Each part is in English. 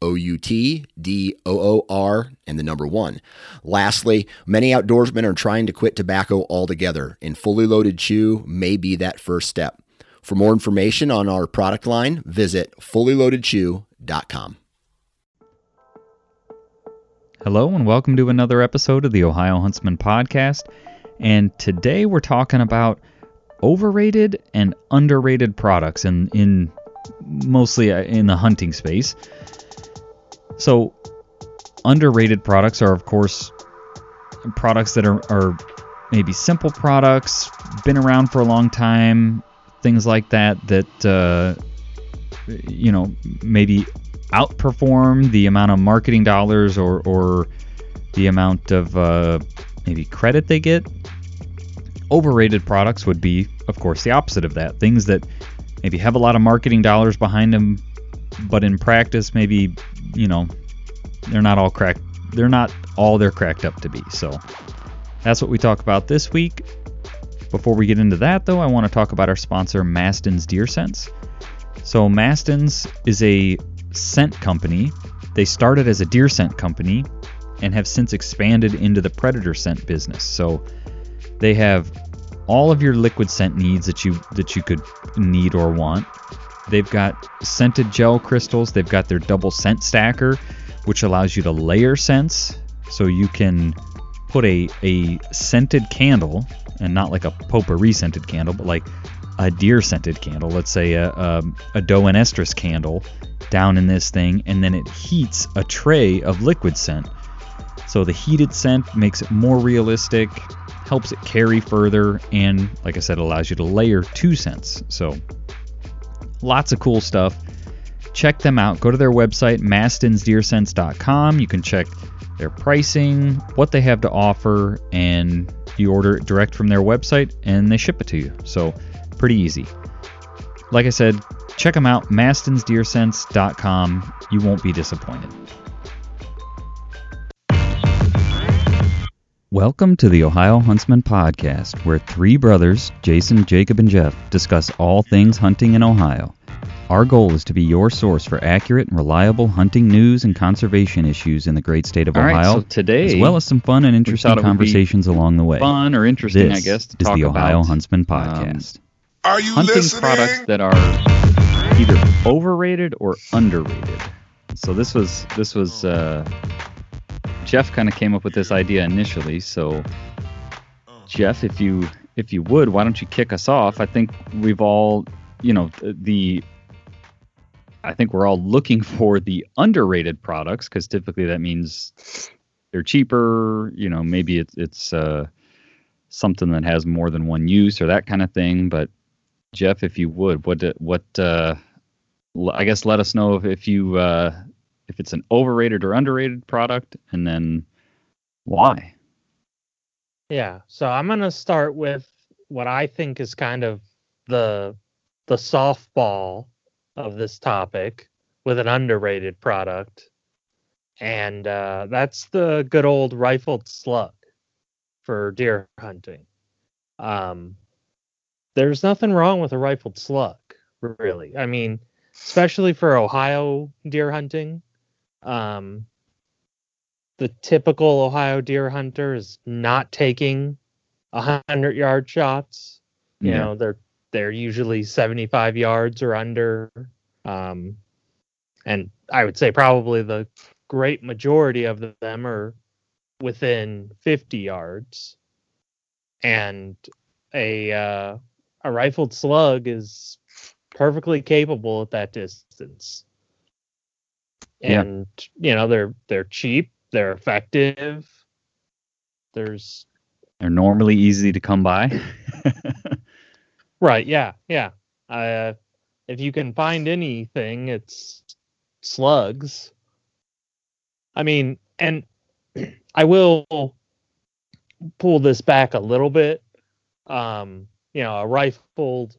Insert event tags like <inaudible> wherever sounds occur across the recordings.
O U T D O O R and the number one. Lastly, many outdoorsmen are trying to quit tobacco altogether, and fully loaded chew may be that first step. For more information on our product line, visit fullyloadedchew.com. Hello, and welcome to another episode of the Ohio Huntsman Podcast. And today we're talking about overrated and underrated products in, in mostly uh, in the hunting space. So, underrated products are, of course, products that are, are maybe simple products, been around for a long time, things like that, that, uh, you know, maybe outperform the amount of marketing dollars or, or the amount of uh, maybe credit they get. Overrated products would be, of course, the opposite of that. Things that maybe have a lot of marketing dollars behind them, but in practice, maybe you know, they're not all cracked. They're not all they're cracked up to be. So that's what we talk about this week. Before we get into that, though, I want to talk about our sponsor, Mastin's Deer Sense. So Mastin's is a scent company. They started as a deer scent company and have since expanded into the predator scent business. So they have all of your liquid scent needs that you that you could need or want. They've got scented gel crystals. They've got their double scent stacker, which allows you to layer scents. So you can put a, a scented candle, and not like a potpourri scented candle, but like a deer scented candle, let's say a, a, a doe and estrus candle, down in this thing, and then it heats a tray of liquid scent. So the heated scent makes it more realistic, helps it carry further, and like I said, allows you to layer two scents. So Lots of cool stuff. Check them out. Go to their website, mastinsdeersense.com. You can check their pricing, what they have to offer, and you order it direct from their website and they ship it to you. So, pretty easy. Like I said, check them out, mastinsdeersense.com. You won't be disappointed. Welcome to the Ohio Huntsman Podcast, where three brothers, Jason, Jacob, and Jeff, discuss all things hunting in Ohio. Our goal is to be your source for accurate and reliable hunting news and conservation issues in the great state of All right, Ohio, so today as well as some fun and interesting thought it would be conversations along the way. fun or interesting, this I guess, to is the Ohio about Huntsman um, Podcast. Are you hunting listening? products that are either overrated or underrated. So this was this was uh, Jeff kind of came up with this idea initially. So Jeff, if you if you would, why don't you kick us off? I think we've all, you know, the I think we're all looking <laughs> for the underrated products because typically that means they're cheaper. You know, maybe it's it's uh, something that has more than one use or that kind of thing. But Jeff, if you would, what do- what uh, I guess let us know if, if you uh, if it's an overrated or underrated product, and then why. Yeah, so I'm gonna start with what I think is kind of the the softball of this topic with an underrated product, and uh, that's the good old rifled slug for deer hunting. Um, there's nothing wrong with a rifled slug, really. I mean, especially for Ohio deer hunting. Um, the typical Ohio deer hunter is not taking a hundred yard shots. You Yeah. know, they're they're usually seventy five yards or under. Um, and I would say probably the great majority of them are within fifty yards. And a uh, a rifled slug is perfectly capable at that distance. Yeah. And you know, they're they're cheap, they're effective. There's They're normally easy to come by. <laughs> right, yeah, yeah. Uh, if you can find anything, it's slugs. I mean, and <clears throat> I will pull this back a little bit. Um, you know, a rifled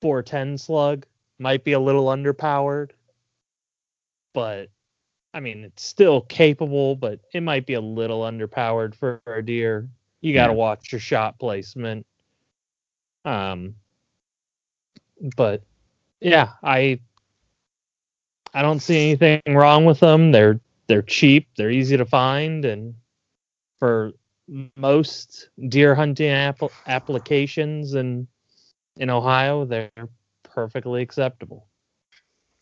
410 slug might be a little underpowered, but I mean, it's still capable, but it might be a little underpowered for a deer. You got to yeah. watch your shot placement. Um, but yeah, I I don't see anything wrong with them. They're they're cheap, they're easy to find, and for most deer hunting app- applications in in Ohio, they're perfectly acceptable.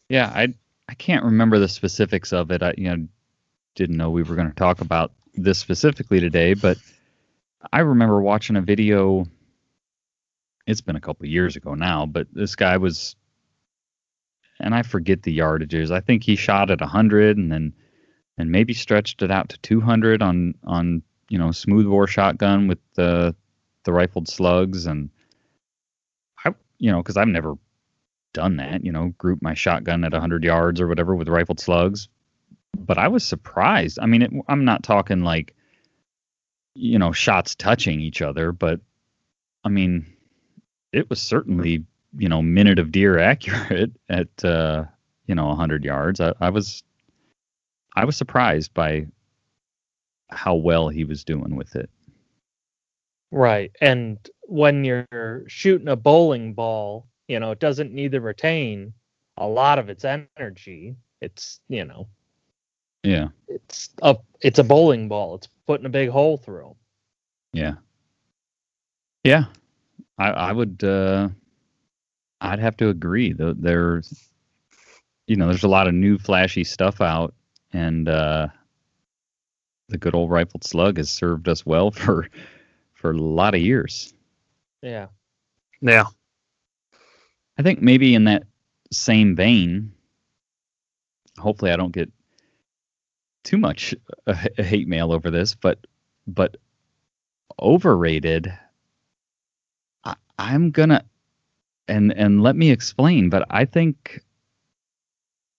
Yeah, I I can't remember the specifics of it. I you know didn't know we were going to talk about this specifically today, but I remember watching a video. It's been a couple years ago now, but this guy was, and I forget the yardages. I think he shot at 100 and then and maybe stretched it out to 200 on on you know smoothbore shotgun with the the rifled slugs and I you know because I've never done that you know group my shotgun at 100 yards or whatever with rifled slugs but I was surprised I mean it, I'm not talking like you know shots touching each other but I mean it was certainly you know minute of deer <laughs> accurate at uh you know 100 yards I, I was I was surprised by how well he was doing with it. Right. And when you're shooting a bowling ball, you know, it doesn't need to retain a lot of its energy. It's, you know, yeah. It's a it's a bowling ball. It's putting a big hole through. Yeah. Yeah. I I would uh I'd have to agree. There's you know, there's a lot of new flashy stuff out and uh, the good old rifled slug has served us well <laughs> for for a lot of years. Yeah. Yeah. I think maybe in that same vein, hopefully I don't get too much uh, hate mail over this, but but overrated. I, I'm gonna and and let me explain. But I think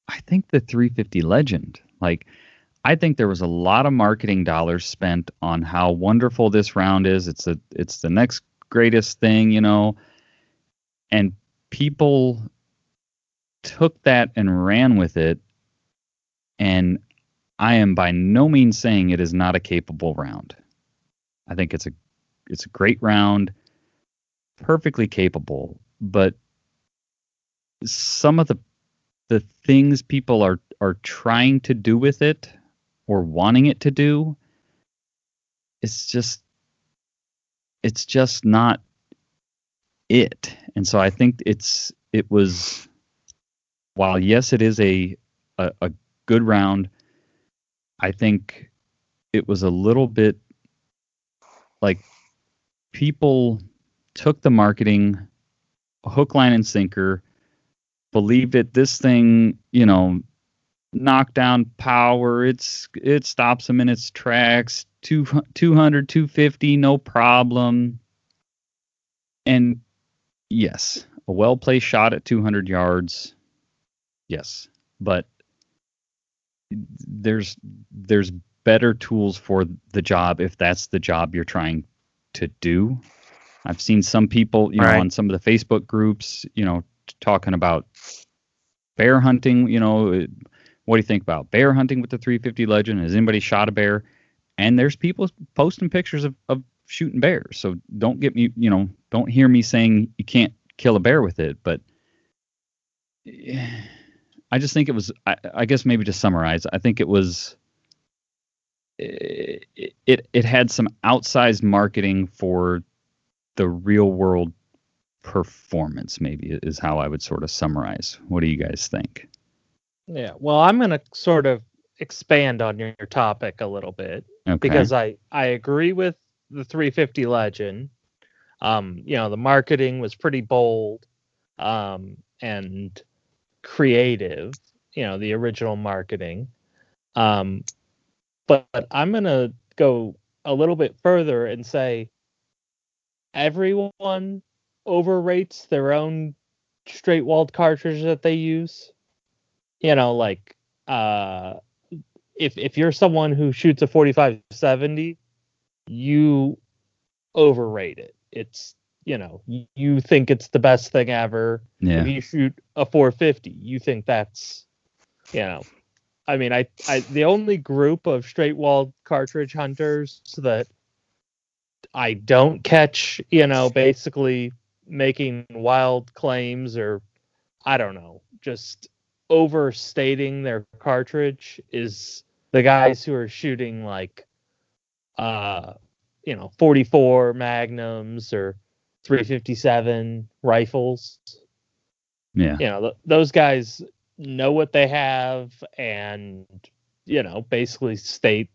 I think the 350 Legend like, I think there was a lot of marketing dollars spent on how wonderful this round is. It's a it's the next greatest thing, you know. And people took that and ran with it. And I am by no means saying it is not a capable round. I think it's a it's a great round, perfectly capable, but some of the the things people are are trying to do with it or wanting it to do it's just it's just not it and so i think it's it was while yes it is a a, a good round i think it was a little bit like people took the marketing hook line and sinker believed it this thing you know knockdown power. It's it stops them in its tracks. Two, 200, 250, no problem. And yes, a well placed shot at 200 yards. Yes, but there's there's better tools for the job if that's the job you're trying to do. I've seen some people, you know, on some of the Facebook groups, you know, talking about bear hunting, you know, uh, what do you think about bear hunting with the 350 Legend? Has anybody shot a bear? And there's people posting pictures of, of shooting bears. So don't get me, you know, don't hear me saying you can't kill a bear with it. But <sighs> I just think it was, I, I guess maybe to summarize, I think it was, it, it, it had some outsized marketing for the real world performance, maybe is how I would sort of summarize. What do you guys think? Yeah. Well, I'm going to sort of expand on your, your topic a little bit okay. because I I agree with the 350 Legend. Um, you know, the marketing was pretty bold um, and creative. You know, the original marketing. Um, but, but I'm going to go a little bit further and say everyone overrates their own straight walled cartridge that they use you know, like uh if if you're someone who shoots a 45 70, you overrate it. It's you know you think it's the best thing ever. Yeah. If you shoot a 450, you think that's you know. I mean, I, I the only group of straight walled cartridge hunters that I don't catch, you know, basically making wild claims or I don't know, just overstating their cartridge is the guys who are shooting like uh you know 44 magnums or 357 rifles Yeah. you know th- those guys know what they have and you know basically state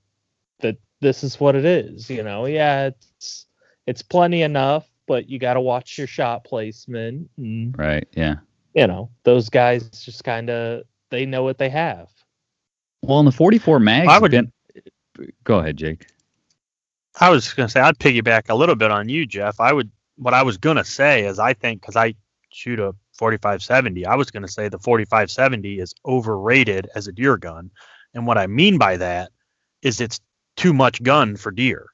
that this is what it is you know yeah it's it's plenty enough but you got to watch your shot placement and Right. Yeah. you know those guys just kind of they know what they have Well, in the 44 mag, I would- been... go ahead, Jake. I was going to say I'd piggyback a little bit on you, Jeff. I would what I was going to say is I think because I shoot a 4570, I was going to say the 4570 is overrated as a deer gun, and what I mean by that is it's too much gun for deer.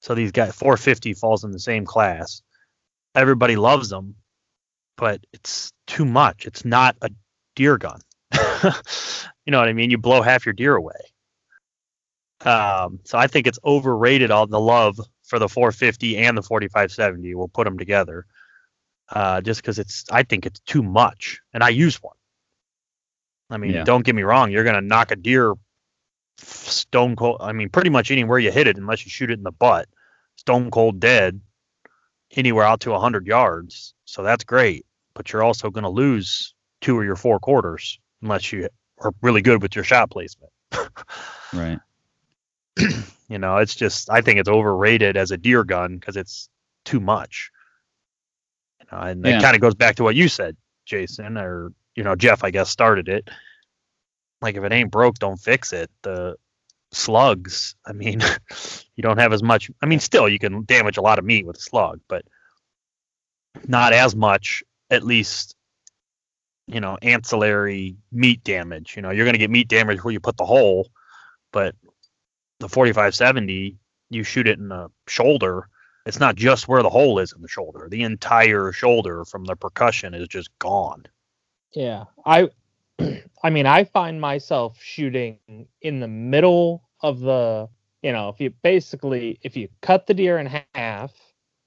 So these guys 450 falls in the same class. Everybody loves them, but it's too much. It's not a deer gun. <laughs> you know what I mean? You blow half your deer away. Um, so I think it's overrated all the love for the 450 and the 4570. We'll put them together. Uh, just because it's, I think it's too much, and I use one. I mean, Yeah. don't get me wrong. You're gonna knock a deer stone cold. I mean, pretty much anywhere you hit it, unless you shoot it in the butt, stone cold dead. Anywhere out to 100 yards, so that's great. But you're also gonna lose two or your four quarters unless you are really good with your shot placement. <laughs> Right. <clears throat> You know, it's just I think it's overrated as a deer gun because it's too much. You know, and Yeah. it kind of goes back to what you said, Jason, or you know, Jeff, I guess started it. Like if it ain't broke, don't fix it. The slugs, I mean, <laughs> you don't have as much. I mean, still you can damage a lot of meat with a slug, but not as much. At least, you know, ancillary meat damage. You know, you're gonna get meat damage where you put the hole, but the 4570 you shoot it in the shoulder. It's not just where the hole is in the shoulder. The entire shoulder from the percussion is just gone. Yeah, I, <clears throat> I mean, I find myself shooting in the middle of the, you know, if you basically if you cut the deer in half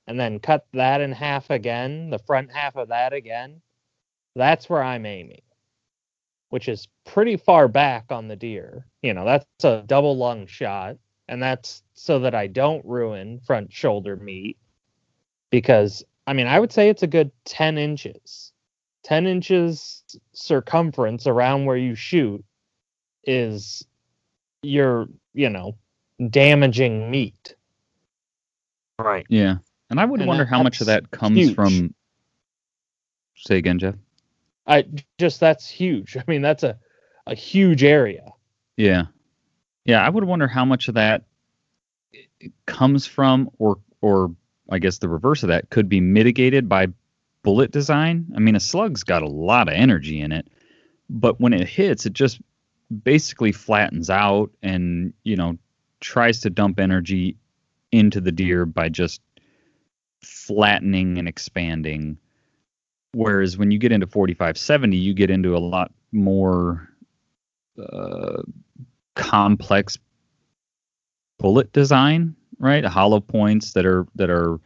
and then cut that in half again, the front half of that again, that's where I'm aiming, which is pretty far back on the deer. You know, that's a double lung shot, and that's so that I don't ruin front shoulder meat because I mean, I would say it's a good 10 inches. 10 inches circumference around where you shoot is you're, you know, damaging meat. right Yeah. And I would And wonder that- how much of that comes huge. from. Say again, Jeff. I just that's huge. I mean, that's a a huge area. Yeah. Yeah, I would wonder how much of that eh, comes from or or I guess the reverse of that could be mitigated by bullet design. I mean, a slug's got a lot of energy in it, but when it hits, it just basically flattens out and, you know, tries to dump energy into the deer by just flattening and expanding. Whereas when you get into 4570, you get into a lot more uh, complex bullet design, right? Hollow points that are that are,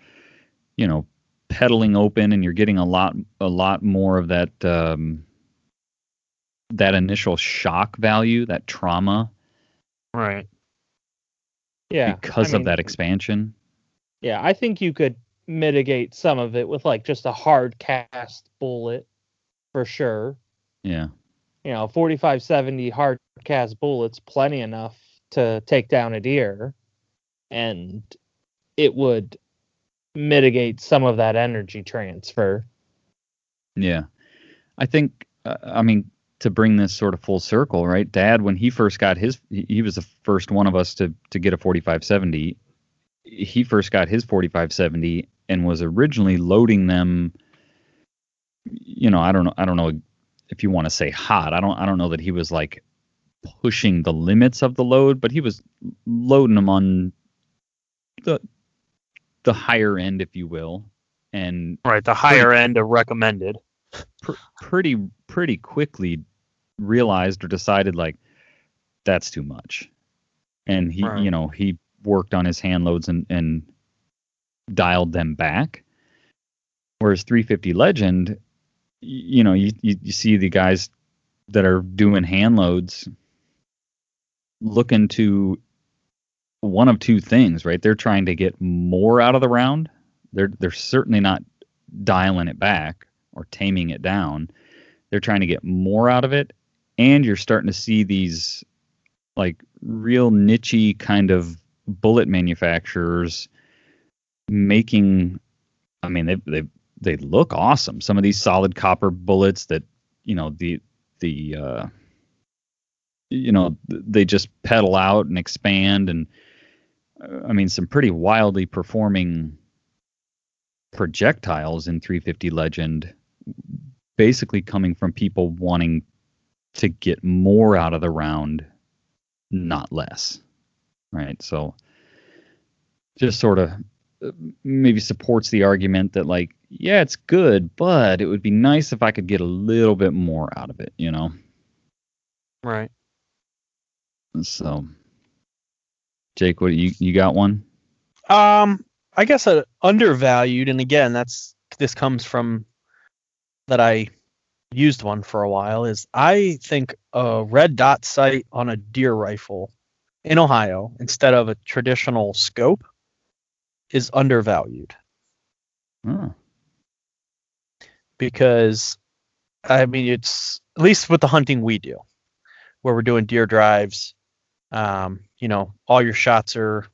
you know, petaling open, and you're getting a lot a lot more of that um, that initial shock value, that trauma, right Yeah. because I of that expansion. Yeah, I think you could mitigate some of it with like just a hard cast bullet for sure. Yeah, You know, 4570 hard cast bullets plenty enough to take down a deer and it would mitigate some of that energy transfer. yeah. I think. Uh, I mean, to bring this sort of full circle, right? Dad, when he first got his, he he was the first one of us to to get a 4570. He first got his 4570 and was originally loading them. You know, I don't know. I don't know if you want to say hot. I don't. I don't know that he was like pushing the limits of the load, but he was loading them on the the higher end, if you will, and right the higher pretty, end of recommended. Pr- pretty pretty quickly realized or decided like that's too much, and he right. you know he worked on his hand loads and and dialed them back. Whereas 350 Legend, you know, you, you, you see the guys that are doing hand loads looking to one of two things, right? They're trying to get more out of the round. They're they're certainly not dialing it back or taming it down. They're trying to get more out of it, and you're starting to see these like real nichey kind of bullet manufacturers making. I mean, they they they look awesome. Some of these solid copper bullets that you know the the uh, you know they just petal out and expand and uh, I mean some pretty wildly performing projectiles in 350 Legend, basically coming from people wanting to get more out of the round, not less. Right. So just sort of maybe supports the argument that like yeah it's good but it would be nice if i could get a little bit more out of it you know? Right. So jake what you you got one? Um i guess a undervalued and again that's this comes from that i used one for a while is i think a red dot sight on a deer rifle in ohio instead of a traditional scope is undervalued. Oh. Because, I mean, it's at least with the hunting we do, where we're doing deer drives. Um, you know, all your shots are,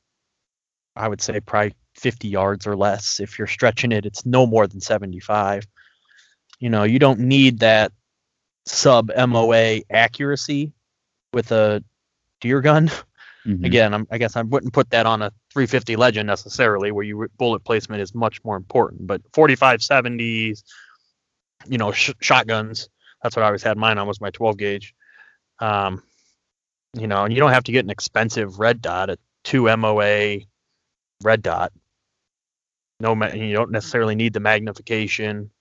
I would say, probably 50 yards or less. If you're stretching it, it's no more than 75. You know, you don't need that sub MOA accuracy with a deer gun. <laughs> Mm-hmm. Again, I'm, i guess I wouldn't put that on a 350 Legend necessarily, where you bullet placement is much more important. But 45 70s, you know, sh- shotguns. That's what I always had mine on was my 12 gauge. Um, you know, and you don't have to get an expensive red dot, a two MOA red dot. No, you don't necessarily need the magnification,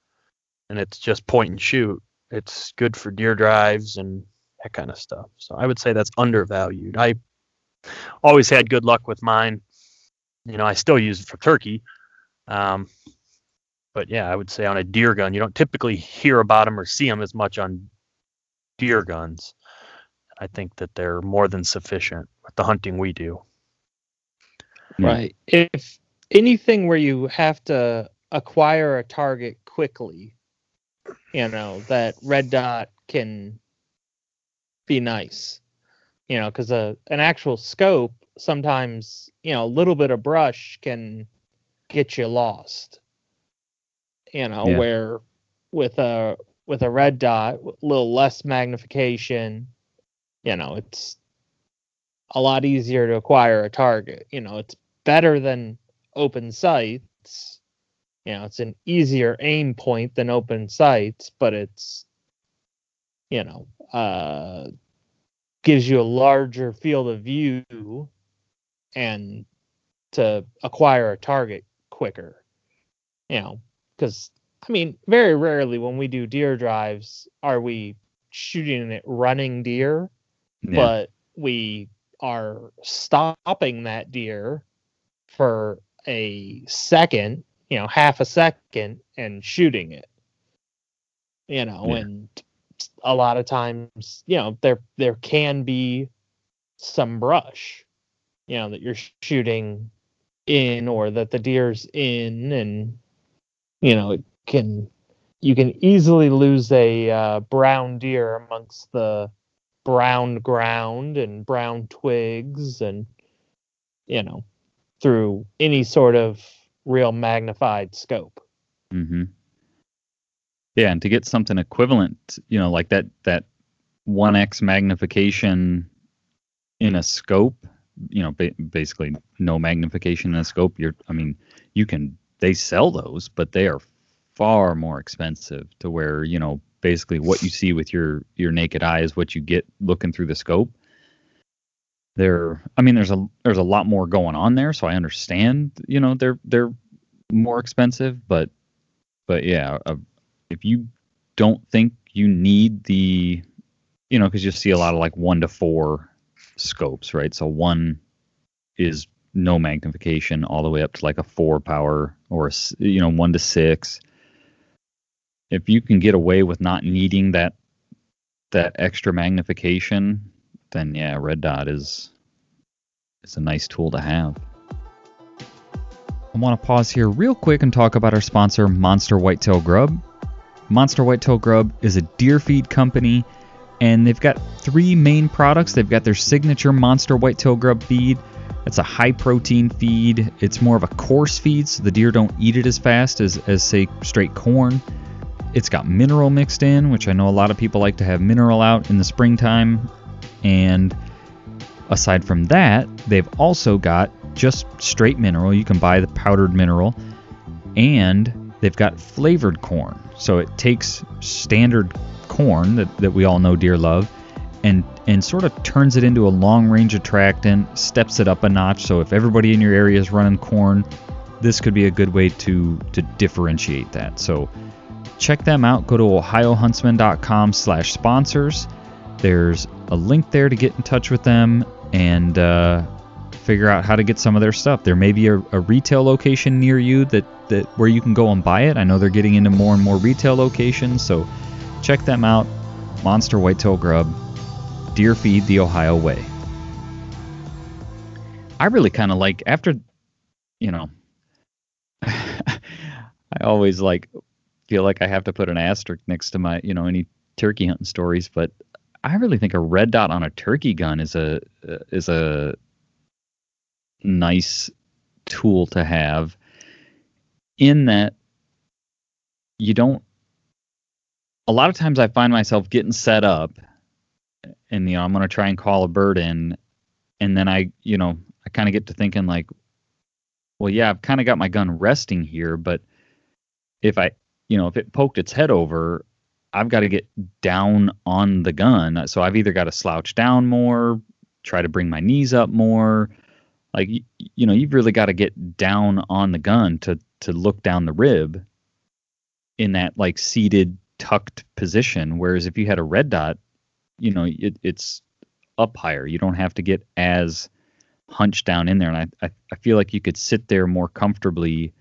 and it's just point and shoot. It's good for deer drives and that kind of stuff. So I would say that's undervalued. I always had good luck with mine. You know, I still use it for turkey. Um, but yeah, I would say on a deer gun, you don't typically hear about them or see them as much on deer guns. I think that they're more than sufficient with the hunting we do. Right. If anything where you have to acquire a target quickly, you know, that red dot can be nice you know, because a an actual scope sometimes you know a little bit of brush can get you lost. You know, yeah. where with a with a red dot, a little less magnification, you know, it's a lot easier to acquire a target. You know, it's better than open sights. You know, it's an easier aim point than open sights, but it's you know, uh gives you a larger field of view and to acquire a target quicker. You know, because I mean, very rarely when we do deer drives are we shooting it running deer, yeah. but we are stopping that deer for a second, you know, half a second and shooting it. You know, yeah. and a lot of times, you know, there there can be some brush, you know, that you're shooting in or that the deer's in, and you know, it can you can easily lose a uh, brown deer amongst the brown ground and brown twigs and you know through any sort of real magnified scope. Mm-hmm. Yeah, and to get something equivalent, you know, like that that 1x magnification in a scope, you know, ba- basically no magnification in a scope, you're I mean, you can they sell those, but they are far more expensive to where, you know, basically what you see with your your naked eye is what you get looking through the scope. they're I mean there's a there's a lot more going on there, so I understand you know they're they're more expensive, but but yeah, uh, if you don't think you need the you know because you see a lot of like one to four scopes, right? So one is no magnification all the way up to like a four power or you know one to six. If you can get away with not needing that that extra magnification, then yeah, red dot is is a nice tool to have. I want to pause here real quick and talk about our sponsor, Monster Whitetail Grub. Monster Whitetail Grub is a deer feed company, and they've got three main products. They've got their signature Monster Whitetail Grub feed. It's a high protein feed. It's more of a coarse feed, so the deer don't eat it as fast as, as say, straight corn. It's got mineral mixed in, which I know a lot of people like to have mineral out in the springtime. And aside from that, they've also got just straight mineral. You can buy the powdered mineral. And they've got flavored corn. So it takes standard corn that, that we all know deer love and and sort of turns it into a long range attractant, steps it up a notch. So if everybody in your area is running corn, this could be a good way to to differentiate that. So check them out. Go to ohiohuntsman.com slash sponsors. There's a link there to get in touch with them and uh, figure out how to get some of their stuff. There may be a, a, retail location near you that, that where you can go and buy it. I know they're getting into more and more retail locations, so check them out. Monster Whitetail Grub, Deer Feed the Ohio Way. I really kind of like after, you know, <laughs> I always like feel like I have to put an asterisk next to my, you know, any turkey hunting stories, but I really think a red dot on a turkey gun is a is a nice tool to have in that you don't a lot of times I find myself getting set up and you know I'm going to try and call a bird in and then I, you know, I kind of get to thinking like well, yeah, I've kind of got my gun resting here, but if I you know, if it poked its head over, I've got to get down on the gun. So I've either got to slouch down more, try to bring my knees up more. Like you know, you've really got to get down on the gun to to look down the rib in that like seated tucked position. Whereas if you had a red dot, you know, it, it's up higher. You don't have to get as hunched down in there. And I, I, I feel like you could sit there more comfortably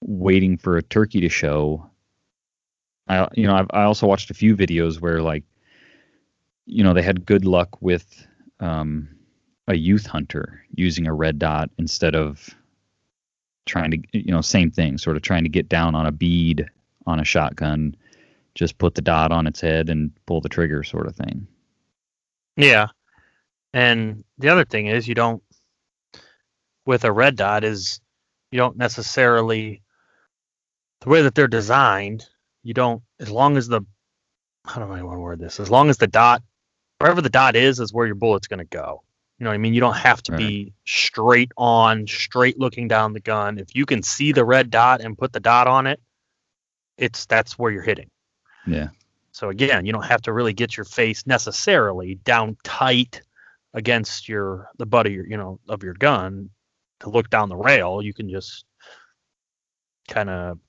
waiting for a turkey to show I you know I've, I also watched a few videos where like you know they had good luck with um, a youth hunter using a red dot instead of trying to you know same thing sort of trying to get down on a bead on a shotgun just put the dot on its head and pull the trigger sort of thing yeah and the other thing is you don't with a red dot is you don't necessarily the way that they're designed you don't as long as the how do I want to word this? As long as the dot wherever the dot is is where your bullet's going to go. You know what I mean? You don't have to right. be straight on, straight looking down the gun. If you can see the red dot and put the dot on it, it's that's where you're hitting. Yeah. So again, you don't have to really get your face necessarily down tight against your the butt of your you know of your gun to look down the rail. You can just kind of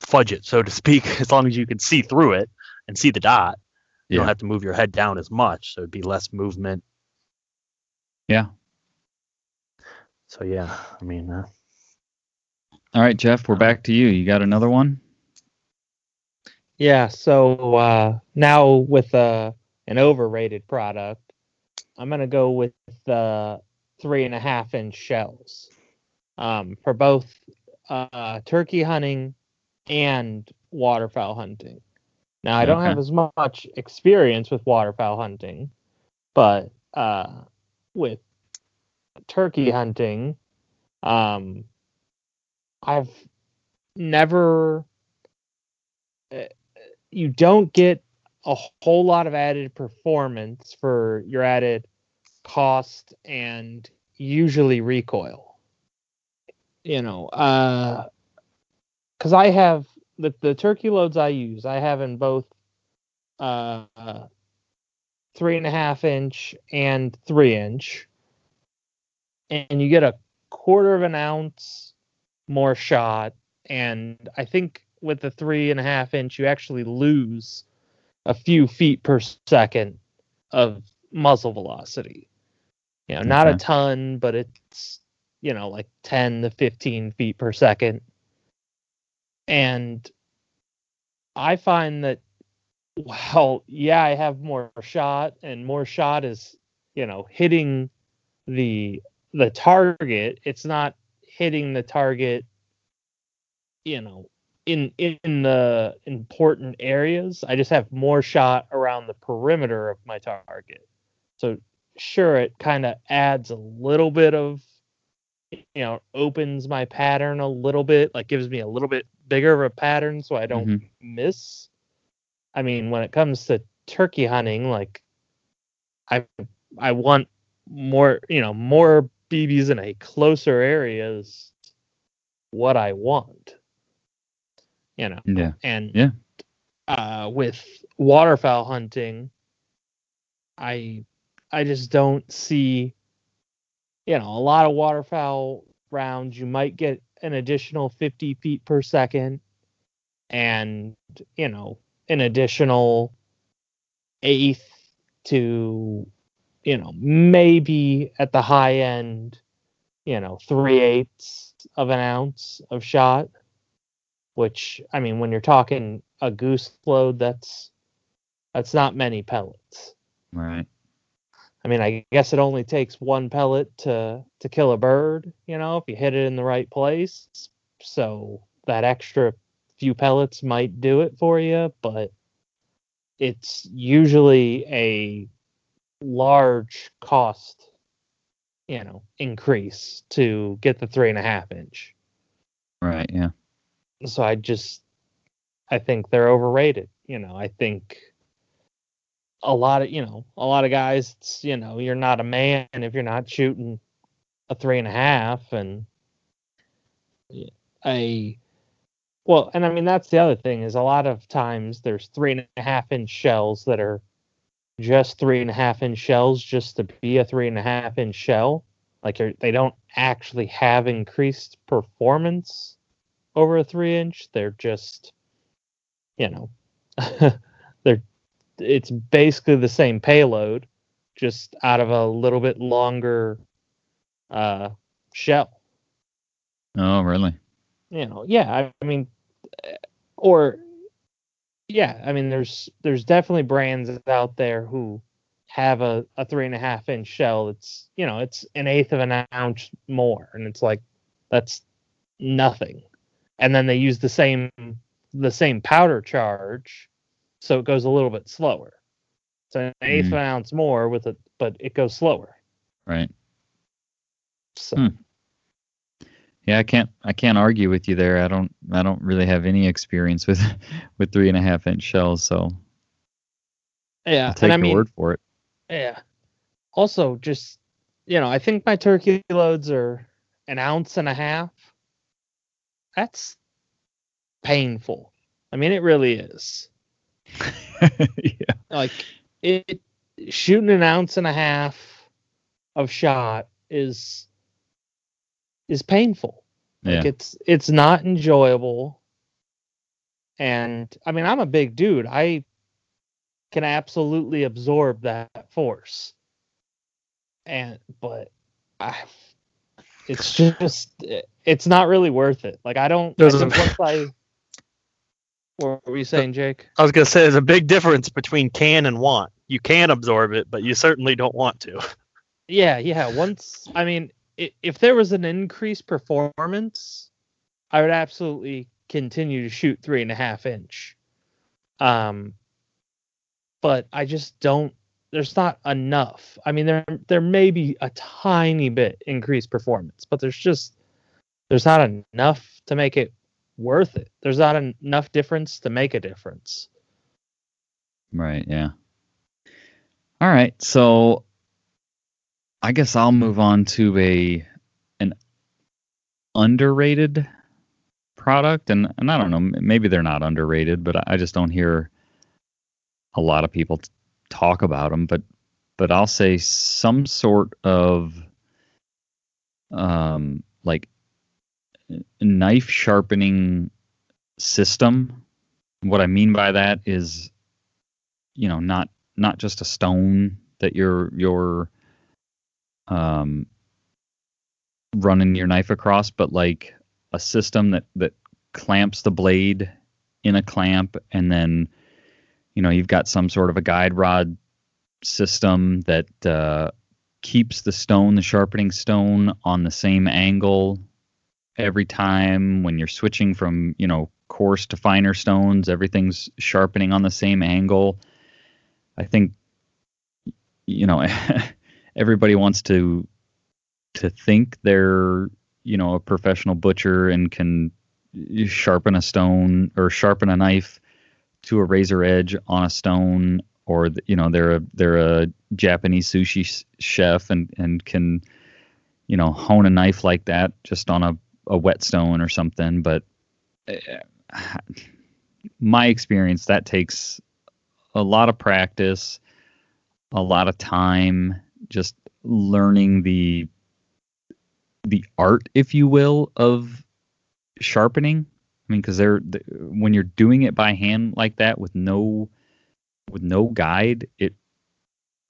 fudge it, so to speak, <laughs> as long as you can see through it and see the dot. You yeah. don't have to move your head down as much, so it'd be less movement. Yeah. So yeah, I mean. Uh, All right, Jeff, we're back to you. You got another one? Yeah. So uh, now with uh, an overrated product, I'm gonna go with the three and a half inch shells um, for both uh, turkey hunting and waterfowl hunting. Now, I don't okay. have as much experience with waterfowl hunting, but uh, with turkey hunting, um, I've never. Uh, you don't get a whole lot of added performance for your added cost and usually recoil. You know, uh, because I have the the turkey loads I use. I have in both uh, three and a half inch and three inch, and you get a quarter of an ounce more shot. And I think with the three and a half inch, you actually lose a few feet per second of muzzle velocity. You know, not a ton, but it's you know like 10 to 15 feet per second. And I find that well, yeah, I have more shot, and more shot is you know hitting the the target. It's not hitting the target, you know, in in the important areas. I just have more shot around the perimeter of my target. So sure, it kind of adds a little bit of, you know, opens my pattern a little bit, like gives me a little bit bigger of a pattern so I don't mm-hmm. miss. I mean, when it comes to turkey hunting, like I I want more, you know, more BBs in a closer area is what I want. You know. Yeah. And yeah. Uh, with waterfowl hunting, I I just don't see you know, a lot of waterfowl rounds you might get an additional 50 feet per second and you know an additional eighth to you know maybe at the high end you know three eighths of an ounce of shot which i mean when you're talking a goose load that's that's not many pellets right I mean, I guess it only takes one pellet to to kill a bird, you know, if you hit it in the right place. So that extra few pellets might do it for you, but it's usually a large cost, you know, increase to get the three and a half inch. Right. Yeah. So I just, I think they're overrated. You know, I think a lot of you know a lot of guys it's you know you're not a man if you're not shooting a three and a half and a well and i mean that's the other thing is a lot of times there's three and a half inch shells that are just three and a half inch shells just to be a three and a half inch shell like they don't actually have increased performance over a three inch they're just you know <laughs> they're it's basically the same payload, just out of a little bit longer uh, shell. Oh, really? You know, yeah. I, I mean, or yeah, I mean, there's there's definitely brands out there who have a, a three and a half inch shell. It's you know, it's an eighth of an ounce more, and it's like that's nothing. And then they use the same the same powder charge so it goes a little bit slower. So an eighth mm-hmm. of an ounce more with it, but it goes slower. Right. So. Hmm. Yeah, I can't I can't argue with you there. I don't I don't really have any experience with <laughs> with three and a half inch shells, so yeah, I'll take and I your mean, word for it. Yeah. Also, just you know, I think my turkey loads are an ounce and a half. That's painful. I mean, it really is. <laughs> yeah. Like it shooting an ounce and a half of shot is is painful. Yeah. Like it's it's not enjoyable. And I mean I'm a big dude. I can absolutely absorb that force. And but I it's <laughs> just it's not really worth it. Like I don't I once I what were you saying, Jake? I was going to say there's a big difference between can and want. You can absorb it, but you certainly don't want to. Yeah, yeah. Once, I mean, if there was an increased performance, I would absolutely continue to shoot three and a half inch. Um, but I just don't. There's not enough. I mean, there there may be a tiny bit increased performance, but there's just there's not enough to make it worth it. There's not enough difference to make a difference. Right, yeah. All right, so I guess I'll move on to a an underrated product and and I don't know, maybe they're not underrated, but I just don't hear a lot of people talk about them, but but I'll say some sort of um like knife sharpening system. What I mean by that is, you know, not not just a stone that you're you're um running your knife across, but like a system that that clamps the blade in a clamp and then you know you've got some sort of a guide rod system that uh, keeps the stone the sharpening stone on the same angle every time when you're switching from you know coarse to finer stones. Everything's sharpening on the same angle. I think you know <laughs> everybody wants to to think they're you know a professional butcher and can sharpen a stone or sharpen a knife to a razor edge on a stone or you know they're a they're a Japanese sushi chef and and can you know hone a knife like that just on a a whetstone or something. But uh, my experience that takes a lot of practice a lot of time just learning the the art, if you will, of sharpening. I mean, because they're when you're doing it by hand like that with no with no guide, it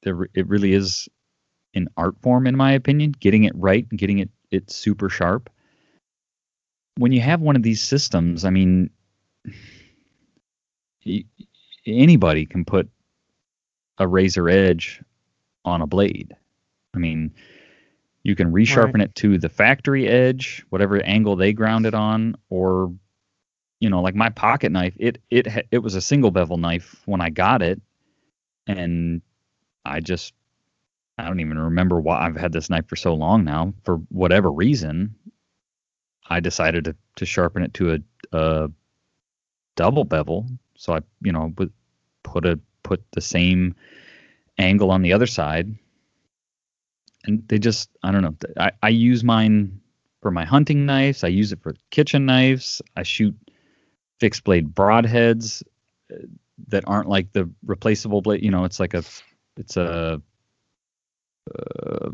there it really is an art form in my opinion. Getting it right and getting it it super sharp. When you have one of these systems, I mean, anybody can put a razor edge on a blade. I mean, you can resharpen right. it to the factory edge, whatever angle they ground it on, or you know, like my pocket knife. It it it was a single bevel knife when I got it, and I just I don't even remember why I've had this knife for so long now. For whatever reason, I decided to to sharpen it to a, a double bevel. So I you know put a put the same angle on the other side and they just I don't know. I, I use mine for my hunting knives. I use it for kitchen knives. I shoot fixed blade broadheads uh, that aren't like the replaceable blade. You know, it's like a it's a uh,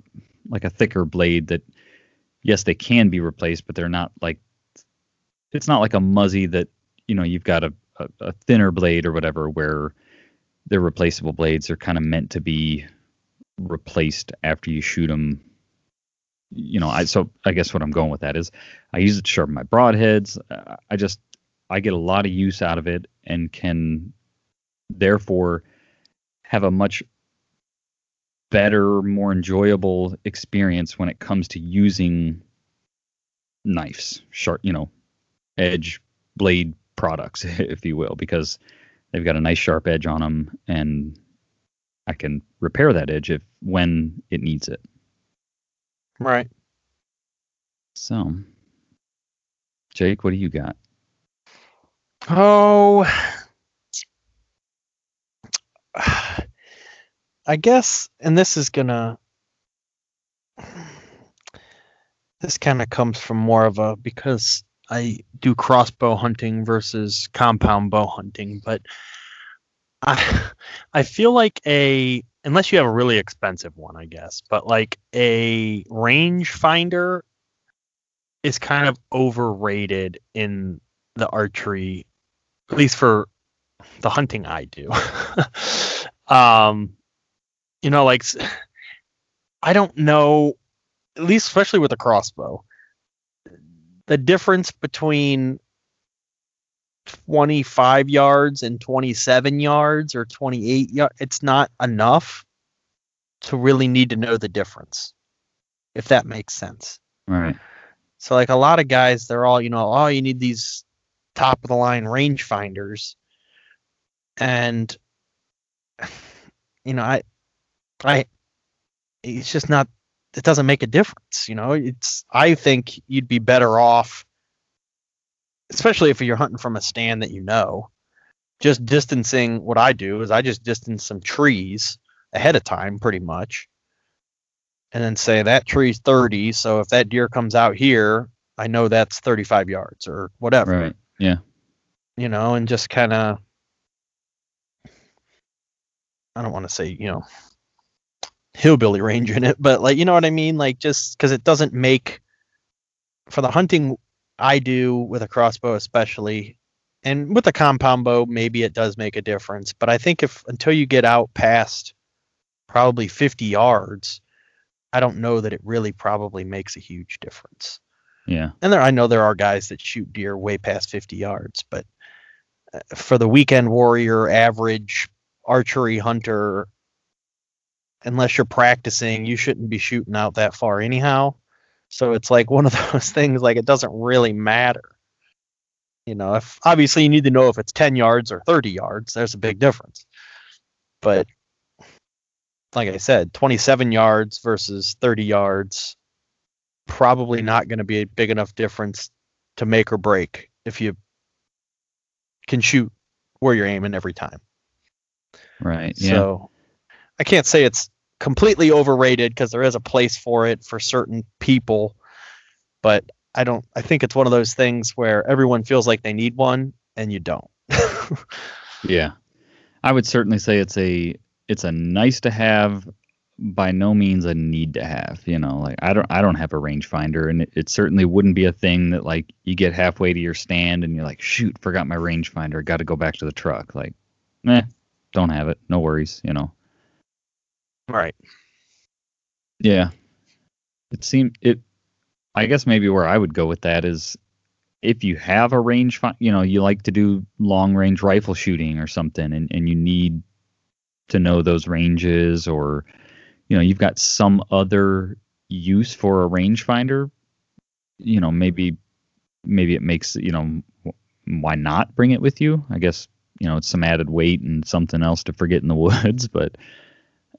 like a thicker blade that yes they can be replaced, but they're not like it's not like a Muzzy that you know you've got a, a, a thinner blade or whatever where they're replaceable blades. Are kind of meant to be replaced after you shoot them you know i so i guess what i'm going with that is i use it to sharpen my broadheads. Uh, I just i get a lot of use out of it and can therefore have a much better more enjoyable experience when it comes to using knives sharp you know edge blade products <laughs> if you will because they've got a nice sharp edge on them and I can repair that edge if when it needs it. Right. So, Jake, what do you got? Oh, I guess, and this is gonna. This kind of comes from more of a because I do crossbow hunting versus compound bow hunting, but I <laughs> I feel like a unless you have a really expensive one, I guess, but like a range finder is kind of overrated in the archery, at least for the hunting I do. <laughs> um, you know, like <sighs> I don't know, at least especially with a crossbow, the difference between 25 yards and 27 yards or 28 yards. It's not enough to really need to know the difference, if that makes sense. Right. So, like a lot of guys, they're all, you know, oh, you need these top of the line range finders. And, <sighs> you know, I, I, it's just not, it doesn't make a difference. You know, it's, I think you'd be better off especially if you're hunting from a stand that you know. Just distancing what I do is I just distance some trees ahead of time pretty much. And then say that tree's 30, so if that deer comes out here, I know that's 35 yards or whatever. Right. Yeah. You know, and just kind of I don't want to say you know hillbilly range in it, but like you know what I mean, like just because it doesn't make for the hunting I do with a crossbow especially, and with a compound bow maybe it does make a difference, but I think if until you get out past probably 50 yards, I don't know that it really probably makes a huge difference. Yeah. And there I know there are guys that shoot deer way past 50 yards, but uh, for the weekend warrior average archery hunter unless you're practicing, you shouldn't be shooting out that far anyhow. So it's like one of <laughs> those things like it doesn't really matter. You know, if obviously you need to know if it's 10 yards or 30 yards, there's a big difference. But like I said, 27 yards versus 30 yards probably not going to be a big enough difference to make or break if you can shoot where you're aiming every time. Right. Yeah. So I can't say it's completely overrated because there is a place for it for certain people, but I don't. I think it's one of those things where everyone feels like they need one and you don't. <laughs> yeah. I would certainly say it's a it's a nice to have by no means a need to have you know like i don't i don't have a rangefinder and it, it, certainly wouldn't be a thing that like you get halfway to your stand and you're like shoot forgot my rangefinder got to go back to the truck like eh don't have it no worries you know right. Yeah. It seemed it i guess maybe where i would go with that is if you have a range you know you like to do long range rifle shooting or something and, and you need to know those ranges or you know you've got some other use for a rangefinder you know maybe maybe it makes you know why not bring it with you? I guess you know it's some added weight and something else to forget in the <laughs> woods but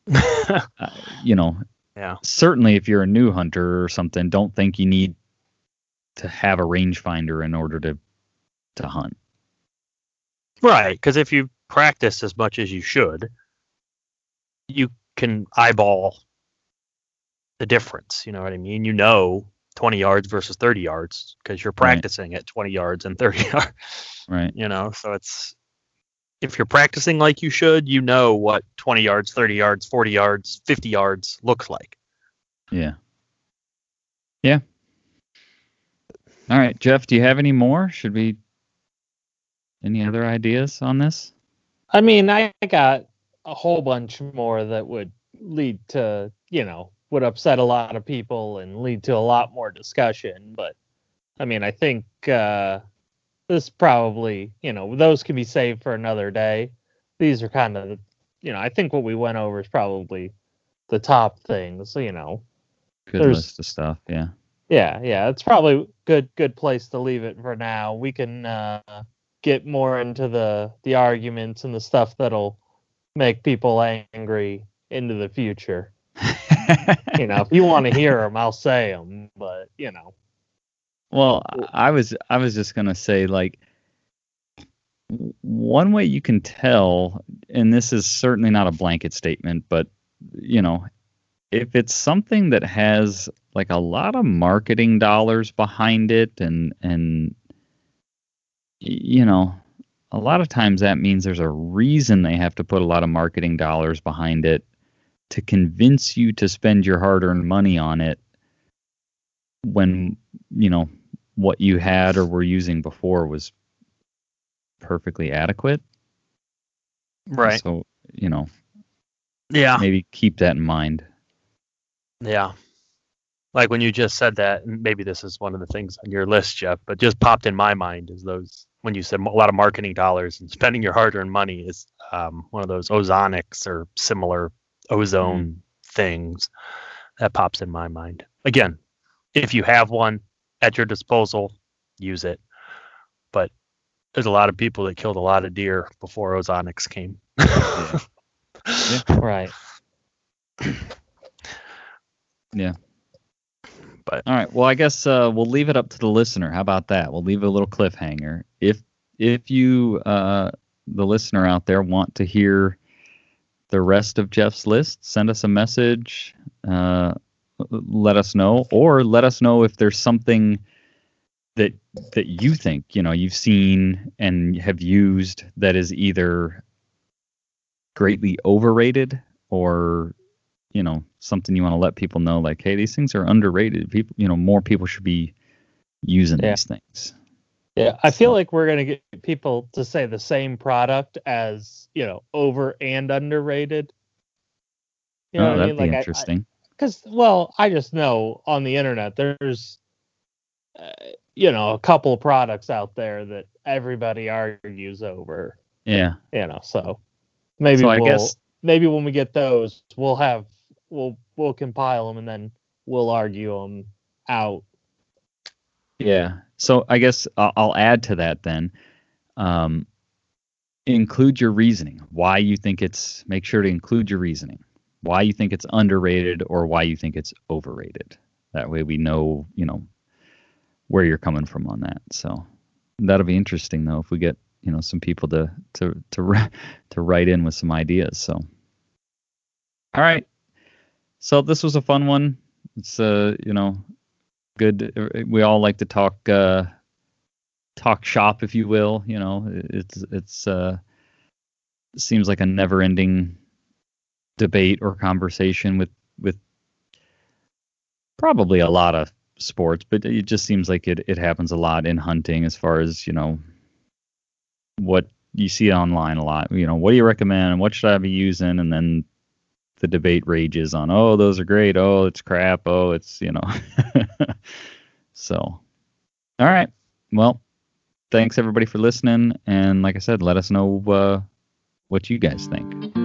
<laughs> you know yeah certainly if you're a new hunter or something don't think you need to have a rangefinder in order to to hunt right because if you practice as much as you should you can eyeball the difference. You know what I mean? You know 20 yards versus 30 yards because you're practicing right. at 20 yards and 30 <laughs> yards. Right. You know, so it's if you're practicing like you should, you know what 20 yards, 30 yards, 40 yards, 50 yards looks like. Yeah. Yeah. All right, Jeff, do you have any more? Should we any other ideas on this? I mean, I got a whole bunch more that would lead to, you know, would upset a lot of people and lead to a lot more discussion. But I mean, I think uh, this probably, you know, those can be saved for another day. These are kind of, you know, I think what we went over is probably the top things, you know. Good There's, list of stuff, yeah. Yeah, yeah, it's probably good good place to leave it for now. We can uh, get more into the the arguments and the stuff that'll make people angry into the future. <laughs> you know, if you want to hear them, I'll say them, but you know. Well, I was I was just gonna say like one way you can tell, and this is certainly not a blanket statement, but you know, if it's something that has like a lot of marketing dollars behind it, and and you know, a lot of times that means there's a reason they have to put a lot of marketing dollars behind it to convince you to spend your hard-earned money on it when you know what you had or were using before was perfectly adequate. Right. So you know yeah. maybe keep that in mind. Yeah. Like when you just said that and maybe this is one of the things on your list jeff but just popped in my mind is those when you said a lot of marketing dollars and spending your hard-earned money is um, one of those Ozonics or similar ozone mm. things that pops in my mind. Again, if you have one at your disposal, use it. But there's a lot of people that killed a lot of deer before Ozonics came. yeah. yeah. <laughs> Right. <clears throat> yeah. But all right, well, I guess uh, we'll leave it up to the listener. How about that? We'll leave a little cliffhanger. If if you, uh, the listener out there, want to hear the rest of Jeff's list, send us a message. Uh, let us know, or let us know if there's something that that you think you know you've seen and have used that is either greatly overrated or you know something you want to let people know like hey these things are underrated people you know more people should be using Yeah. these things Yeah, I feel So- like we're gonna get people to say the same product as you know over and underrated. You oh, know oh that'd mean? be Like, interesting because well, I just know on the internet there's, uh, you know, a couple of products out there that everybody argues over. yeah You know, so maybe So I we'll guess- maybe when we get those, we'll have we'll we'll compile them and then we'll argue them out. Yeah. So I guess I'll, I'll add to that then. Um, include your reasoning. Why you think it's. Make sure to include your reasoning. Why you think it's underrated or why you think it's overrated. That way we know, you know, where you're coming from on that. So that'll be interesting though if we get you know some people to to to <laughs> to write in with some ideas. So all right. So this was a fun one. It's uh you know good we all like to talk uh talk shop if you will you know it's it's uh seems like a never ending debate or conversation with with probably a lot of sports but it just seems like it it happens a lot in hunting as far as you know what you see online a lot. You know what do you recommend what should i be using? And then the debate rages on oh those are great. Oh it's crap. Oh it's you know. <laughs> So all right. Well thanks everybody for listening. And like i said let us know uh, what you guys think